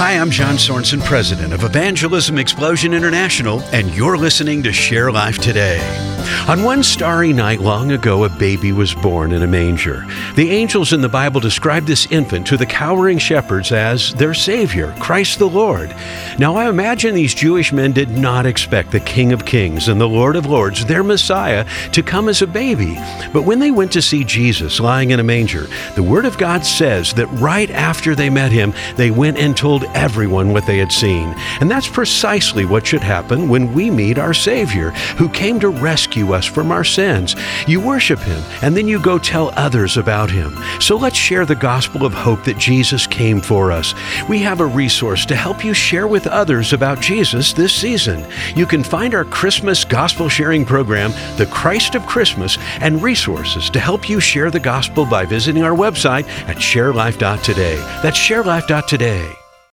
Hi, I'm John Sorensen, president of Evangelism Explosion International, and you're listening to Share Life Today. On one starry night long ago, a baby was born in a manger. The angels in the Bible describe this infant to the cowering shepherds as their Savior, Christ the Lord. Now, I imagine these Jewish men did not expect the King of Kings and the Lord of Lords, their Messiah, to come as a baby. But when they went to see Jesus lying in a manger, the Word of God says that right after they met him, they went and told everyone what they had seen. And that's precisely what should happen when we meet our Savior, who came to rescue us from our sins. You worship Him, and then you go tell others about Him. So let's share the gospel of hope that Jesus came for us. We have a resource to help you share with others about Jesus this season. You can find our Christmas gospel sharing program, The Christ of Christmas, and resources to help you share the gospel by visiting our website at sharelife.today. That's sharelife.today.